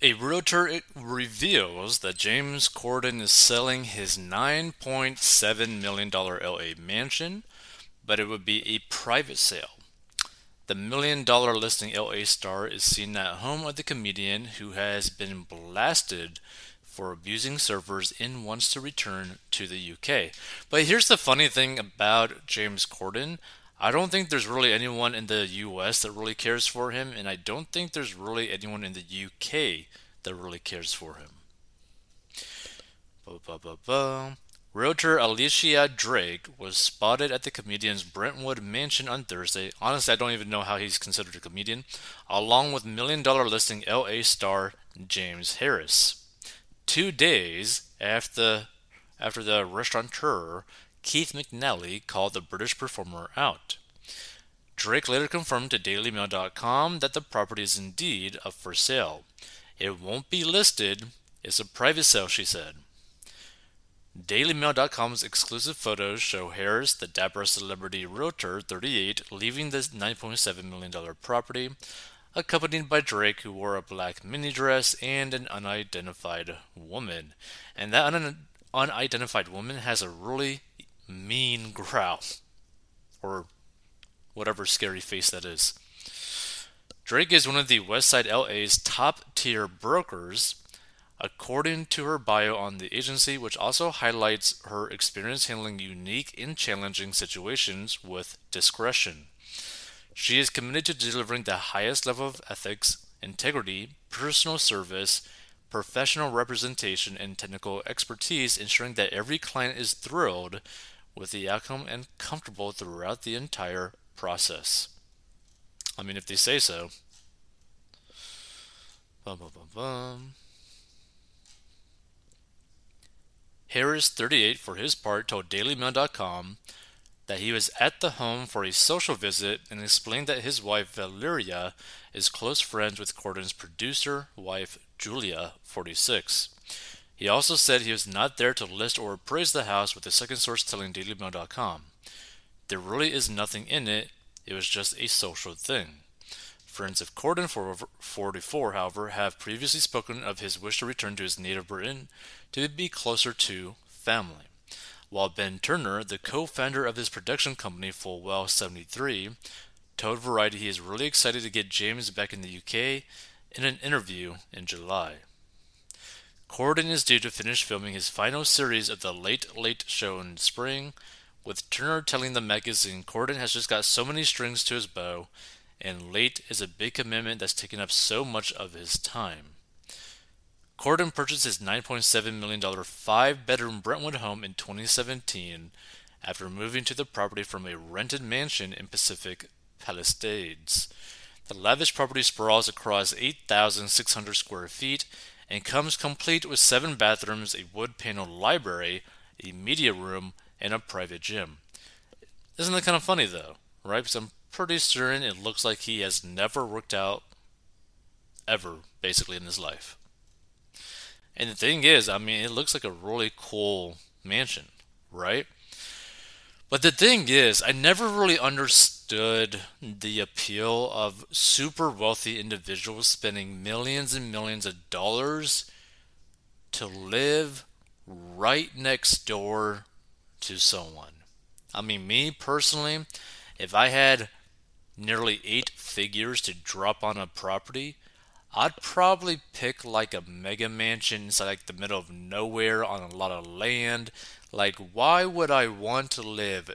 A realtor reveals that James Corden is selling his $9.7 million LA mansion, but it would be a private sale. The million dollar listing LA star is seen at home of the comedian who has been blasted for abusing servers and wants to return to the UK. But here's the funny thing about James Corden I don't think there's really anyone in the US that really cares for him, and I don't think there's really anyone in the UK that really cares for him. Ba, ba, ba, Realtor Alicia Drake was spotted at the comedian's Brentwood mansion on Thursday. Honestly, I don't even know how he's considered a comedian, along with million dollar listing LA star James Harris. Two days after, after the restaurateur Keith McNally called the British performer out. Drake later confirmed to DailyMail.com that the property is indeed up for sale. It won't be listed, it's a private sale, she said. DailyMail.com's exclusive photos show Harris, the dapper celebrity realtor, 38, leaving the $9.7 million property, accompanied by Drake, who wore a black mini dress, and an unidentified woman. And that un- unidentified woman has a really mean growl. Or whatever scary face that is. Drake is one of the Westside LA's top tier brokers, according to her bio on the agency, which also highlights her experience handling unique and challenging situations with discretion. She is committed to delivering the highest level of ethics, integrity, personal service, professional representation, and technical expertise, ensuring that every client is thrilled with the outcome and comfortable throughout the entire process. I mean, if they say so. Bum, bum, bum, Harris, 38, for his part, told DailyMail.com that he was at the home for a social visit and explained that his wife Valeria is close friends with Corden's producer wife Julia, 46. He also said he was not there to list or appraise the house, with the second source telling DailyMail.com. There really is nothing in it, it was just a social thing. Friends of Corden, 44, however, have previously spoken of his wish to return to his native Britain to be closer to family. While Ben Turner, the co founder of his production company Fullwell 73, told Variety he is really excited to get James back in the UK in an interview in July. Corden is due to finish filming his final series of The Late Late Show in spring, with Turner telling the magazine Corden has just got so many strings to his bow, and late is a big commitment that's taken up so much of his time. Corden purchased his $9.7 million five bedroom Brentwood home in 2017 after moving to the property from a rented mansion in Pacific Palisades. The lavish property sprawls across 8,600 square feet and comes complete with seven bathrooms, a wood paneled library, a media room, and a private gym. Isn't that kind of funny though, right? Because I'm pretty certain it looks like he has never worked out ever, basically, in his life. And the thing is, I mean, it looks like a really cool mansion, right? But the thing is, I never really understood the appeal of super wealthy individuals spending millions and millions of dollars to live right next door to someone. I mean, me personally, if I had nearly eight figures to drop on a property, I'd probably pick like a mega mansion inside like the middle of nowhere on a lot of land like, why would I want to live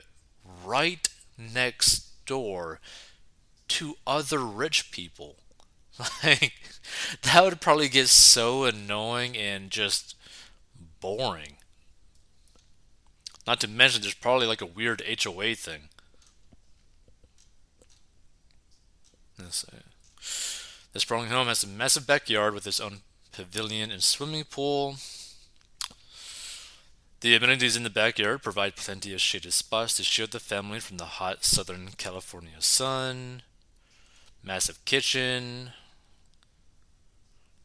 right next door to other rich people? Like, that would probably get so annoying and just boring. Not to mention, there's probably like a weird HOA thing. This, this sprawling home has a massive backyard with its own pavilion and swimming pool. The amenities in the backyard provide plenty of shaded spots to shield the family from the hot Southern California sun. Massive kitchen.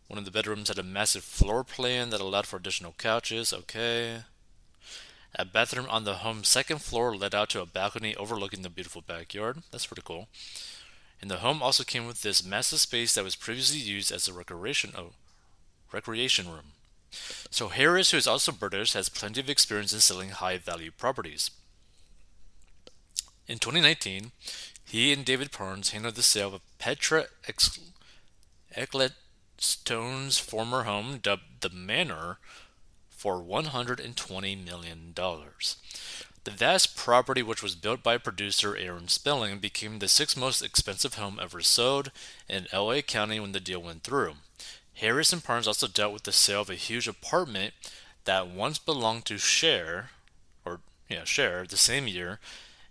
One of the bedrooms had a massive floor plan that allowed for additional couches. Okay. A bathroom on the home's second floor led out to a balcony overlooking the beautiful backyard. That's pretty cool. And the home also came with this massive space that was previously used as a recreation oh, recreation room. So Harris, who is also British, has plenty of experience in selling high value properties. In 2019, he and David Parnes handled the sale of Petra Ecclestone's former home, dubbed the Manor, for $120 million. The vast property, which was built by producer Aaron Spelling, became the sixth most expensive home ever sold in LA County when the deal went through. Harris and Parnes also dealt with the sale of a huge apartment that once belonged to Cher, or yeah, Cher, the same year,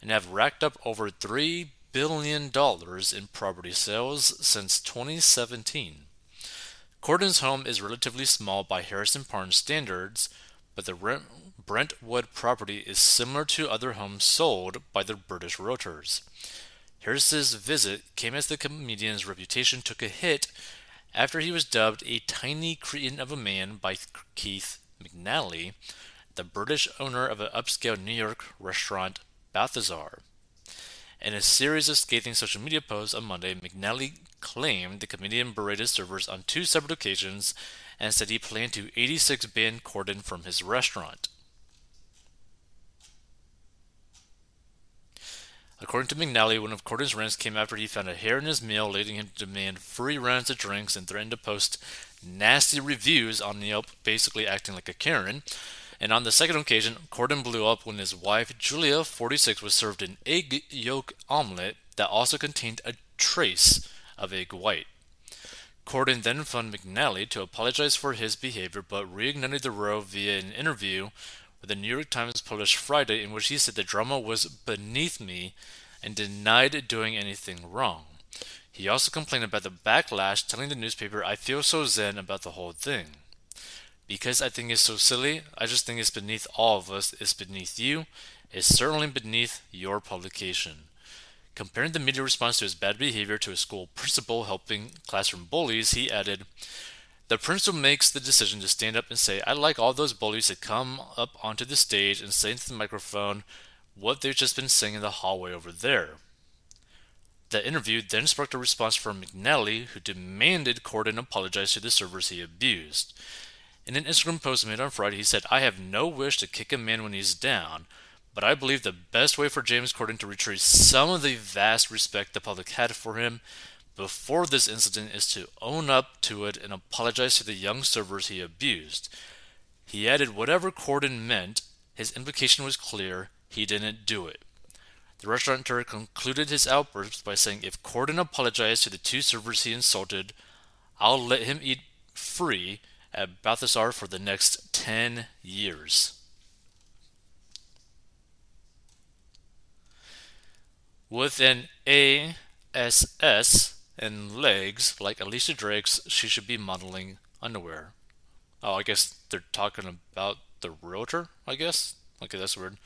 and have racked up over $3 billion in property sales since 2017. Corden's home is relatively small by Harrison Parnes standards, but the Brentwood property is similar to other homes sold by the British realtors. Harris's visit came as the comedian's reputation took a hit after he was dubbed a tiny cretin of a man by Keith McNally, the British owner of an upscale New York restaurant Balthazar. In a series of scathing social media posts on Monday, McNally claimed the comedian berated servers on two separate occasions and said he planned to 86 ban Corden from his restaurant. According to McNally, one of Corden's rants came after he found a hair in his meal, leading him to demand free rounds of drinks and threatened to post nasty reviews on Yelp, basically acting like a Karen. And on the second occasion, Corden blew up when his wife, Julia, 46, was served an egg yolk omelet that also contained a trace of egg white. Corden then phoned McNally to apologize for his behavior, but reignited the row via an interview with the New York Times published Friday, in which he said the drama was beneath me and denied doing anything wrong. He also complained about the backlash, telling the newspaper, I feel so zen about the whole thing. Because I think it's so silly, I just think it's beneath all of us, it's beneath you, it's certainly beneath your publication. Comparing the media response to his bad behavior to a school principal helping classroom bullies, he added, The principal makes the decision to stand up and say, I like all those bullies to come up onto the stage and say into the microphone what they've just been saying in the hallway over there. The interview then sparked a response from McNally, who demanded Corden apologize to the servers he abused. In an Instagram post made on Friday, he said, I have no wish to kick a man when he's down, but I believe the best way for James Corden to retrieve some of the vast respect the public had for him before this incident is to own up to it and apologize to the young servers he abused. He added, whatever Corden meant, his implication was clear he didn't do it. The restaurateur concluded his outburst by saying, If Corden apologized to the two servers he insulted, I'll let him eat free at Balthazar for the next 10 years. With an ASS and legs like Alicia Drake's, she should be modeling underwear. Oh, I guess they're talking about the realtor, I guess? Okay, that's weird.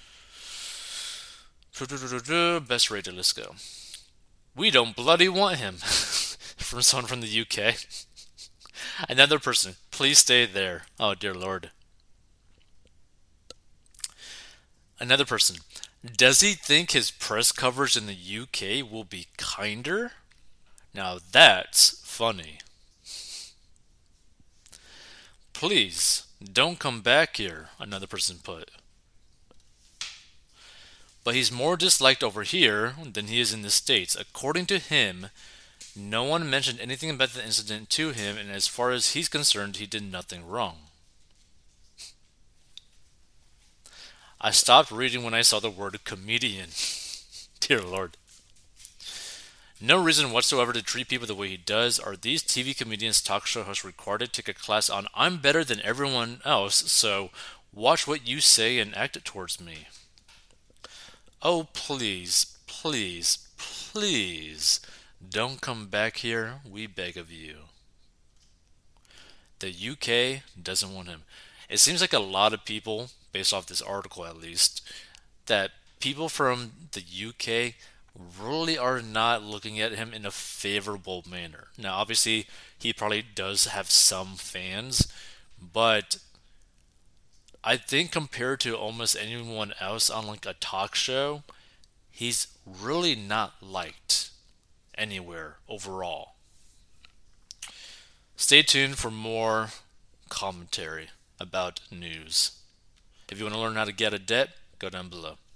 Best rated, let's go. We don't bloody want him. from someone from the UK. Another person, please stay there. Oh, dear Lord. Another person, does he think his press coverage in the UK will be kinder? Now that's funny. Please, don't come back here, another person put. But he's more disliked over here than he is in the States. According to him, no one mentioned anything about the incident to him, and as far as he's concerned, he did nothing wrong. I stopped reading when I saw the word comedian. Dear Lord. No reason whatsoever to treat people the way he does. Are these TV comedians, talk show hosts required to take a class on I'm better than everyone else, so watch what you say and act towards me? Oh, please, please, please don't come back here, we beg of you. The UK doesn't want him. It seems like a lot of people, based off this article at least, that people from the UK really are not looking at him in a favorable manner. Now, obviously, he probably does have some fans, but I think compared to almost anyone else on like a talk show, he's really not liked anywhere overall. Stay tuned for more commentary about news. If you want to learn how to get a debt, go down below.